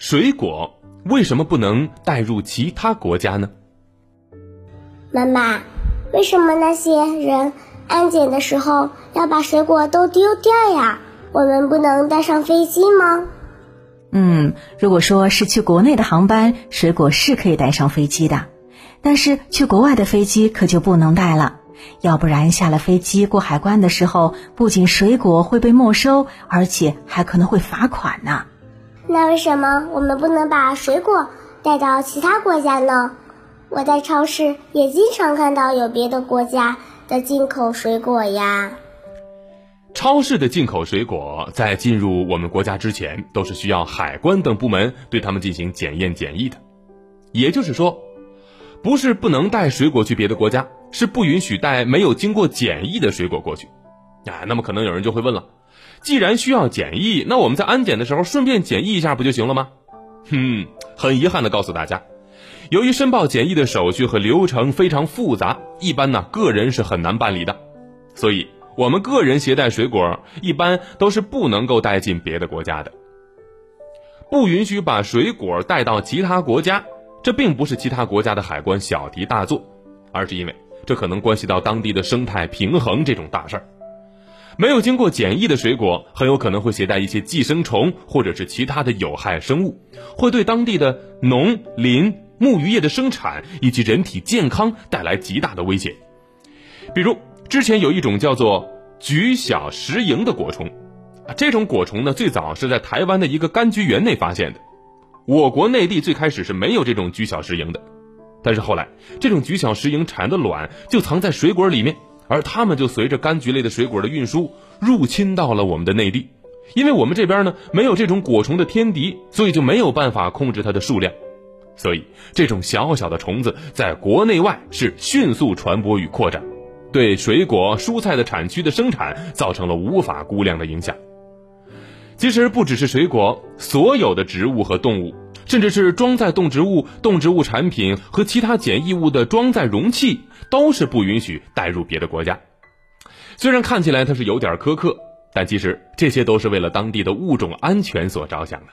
水果为什么不能带入其他国家呢？妈妈，为什么那些人安检的时候要把水果都丢掉呀？我们不能带上飞机吗？嗯，如果说是去国内的航班，水果是可以带上飞机的，但是去国外的飞机可就不能带了，要不然下了飞机过海关的时候，不仅水果会被没收，而且还可能会罚款呢。那为什么我们不能把水果带到其他国家呢？我在超市也经常看到有别的国家的进口水果呀。超市的进口水果在进入我们国家之前，都是需要海关等部门对他们进行检验检疫的。也就是说，不是不能带水果去别的国家，是不允许带没有经过检疫的水果过去。啊，那么可能有人就会问了：既然需要检疫，那我们在安检的时候顺便检疫一下不就行了吗？哼，很遗憾的告诉大家，由于申报检疫的手续和流程非常复杂，一般呢个人是很难办理的，所以。我们个人携带水果一般都是不能够带进别的国家的，不允许把水果带到其他国家。这并不是其他国家的海关小题大做，而是因为这可能关系到当地的生态平衡这种大事儿。没有经过检疫的水果很有可能会携带一些寄生虫或者是其他的有害生物，会对当地的农林牧渔业的生产以及人体健康带来极大的威胁，比如。之前有一种叫做菊小石蝇的果虫，这种果虫呢，最早是在台湾的一个柑橘园内发现的。我国内地最开始是没有这种菊小石蝇的，但是后来这种菊小石蝇产的卵就藏在水果里面，而它们就随着柑橘类的水果的运输入侵到了我们的内地。因为我们这边呢没有这种果虫的天敌，所以就没有办法控制它的数量，所以这种小小的虫子在国内外是迅速传播与扩展。对水果、蔬菜的产区的生产造成了无法估量的影响。其实不只是水果，所有的植物和动物，甚至是装载动植物、动植物产品和其他检疫物的装载容器，都是不允许带入别的国家。虽然看起来它是有点苛刻，但其实这些都是为了当地的物种安全所着想的。